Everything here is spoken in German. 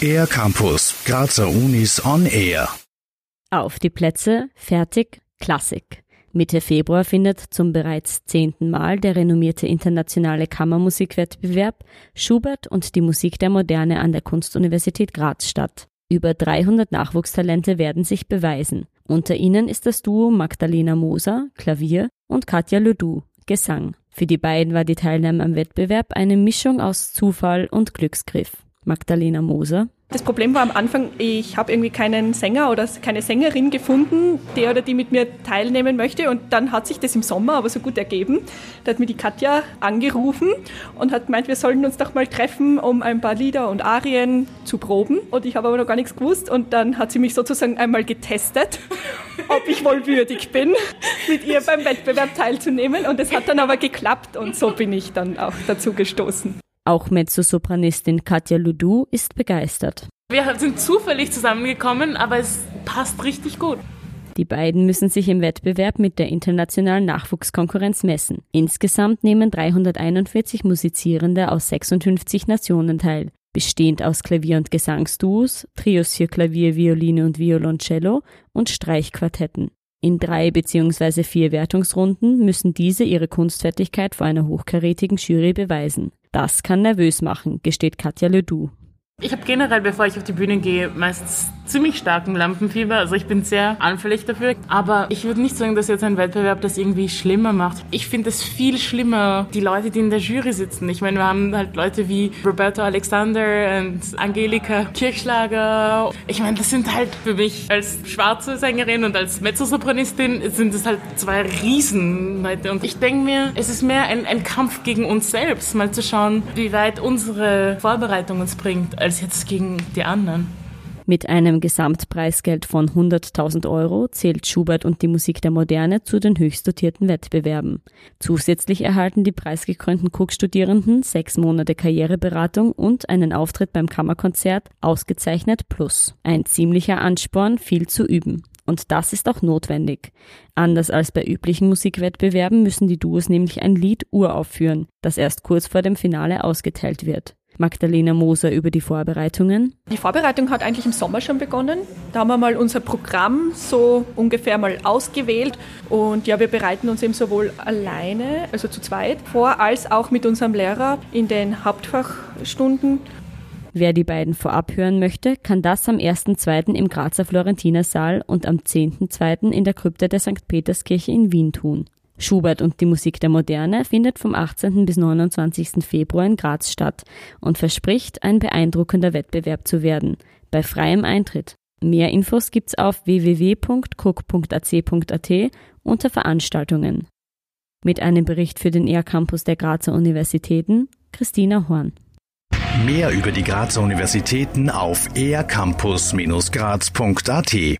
Air Campus, Grazer Unis on Air. Auf die Plätze, fertig, Klassik. Mitte Februar findet zum bereits zehnten Mal der renommierte internationale Kammermusikwettbewerb Schubert und die Musik der Moderne an der Kunstuniversität Graz statt. Über 300 Nachwuchstalente werden sich beweisen. Unter ihnen ist das Duo Magdalena Moser, Klavier, und Katja Ledoux, Gesang. Für die beiden war die Teilnahme am Wettbewerb eine Mischung aus Zufall und Glücksgriff. Magdalena Moser. Das Problem war am Anfang, ich habe irgendwie keinen Sänger oder keine Sängerin gefunden, der oder die mit mir teilnehmen möchte. Und dann hat sich das im Sommer aber so gut ergeben. Da hat mir die Katja angerufen und hat gemeint, wir sollen uns doch mal treffen, um ein paar Lieder und Arien zu proben. Und ich habe aber noch gar nichts gewusst. Und dann hat sie mich sozusagen einmal getestet, ob ich wohl würdig bin, mit ihr beim Wettbewerb teilzunehmen. Und es hat dann aber geklappt und so bin ich dann auch dazu gestoßen. Auch Mezzosopranistin Katja Ludu ist begeistert. Wir sind zufällig zusammengekommen, aber es passt richtig gut. Die beiden müssen sich im Wettbewerb mit der internationalen Nachwuchskonkurrenz messen. Insgesamt nehmen 341 Musizierende aus 56 Nationen teil, bestehend aus Klavier- und Gesangsduos, Trios für Klavier, Violine und Violoncello und Streichquartetten. In drei bzw. vier Wertungsrunden müssen diese ihre Kunstfertigkeit vor einer hochkarätigen Jury beweisen. Das kann nervös machen, gesteht Katja Ledoux. Ich habe generell, bevor ich auf die Bühne gehe, meistens ziemlich starken Lampenfieber. Also ich bin sehr anfällig dafür. Aber ich würde nicht sagen, dass jetzt ein Wettbewerb das irgendwie schlimmer macht. Ich finde es viel schlimmer, die Leute, die in der Jury sitzen. Ich meine, wir haben halt Leute wie Roberto Alexander und Angelika Kirchschlager. Ich meine, das sind halt für mich als schwarze Sängerin und als Mezzosopranistin sind das halt zwei Riesenleute. Und ich denke mir, es ist mehr ein, ein Kampf gegen uns selbst, mal zu schauen, wie weit unsere Vorbereitung uns bringt als jetzt gegen die anderen. Mit einem Gesamtpreisgeld von 100.000 Euro zählt Schubert und die Musik der Moderne zu den höchst dotierten Wettbewerben. Zusätzlich erhalten die preisgekrönten Cook-Studierenden sechs Monate Karriereberatung und einen Auftritt beim Kammerkonzert ausgezeichnet plus. Ein ziemlicher Ansporn, viel zu üben. Und das ist auch notwendig. Anders als bei üblichen Musikwettbewerben müssen die Duos nämlich ein Lied uraufführen, das erst kurz vor dem Finale ausgeteilt wird. Magdalena Moser über die Vorbereitungen. Die Vorbereitung hat eigentlich im Sommer schon begonnen. Da haben wir mal unser Programm so ungefähr mal ausgewählt. Und ja, wir bereiten uns eben sowohl alleine, also zu zweit, vor, als auch mit unserem Lehrer in den Hauptfachstunden. Wer die beiden vorab hören möchte, kann das am 1.2. im Grazer Florentinersaal und am 10.2. in der Krypta der St. Peterskirche in Wien tun. Schubert und die Musik der Moderne findet vom 18. bis 29. Februar in Graz statt und verspricht, ein beeindruckender Wettbewerb zu werden, bei freiem Eintritt. Mehr Infos gibt's auf www.cook.ac.at unter Veranstaltungen. Mit einem Bericht für den ER-Campus der Grazer Universitäten, Christina Horn. Mehr über die Grazer Universitäten auf ercampus-graz.at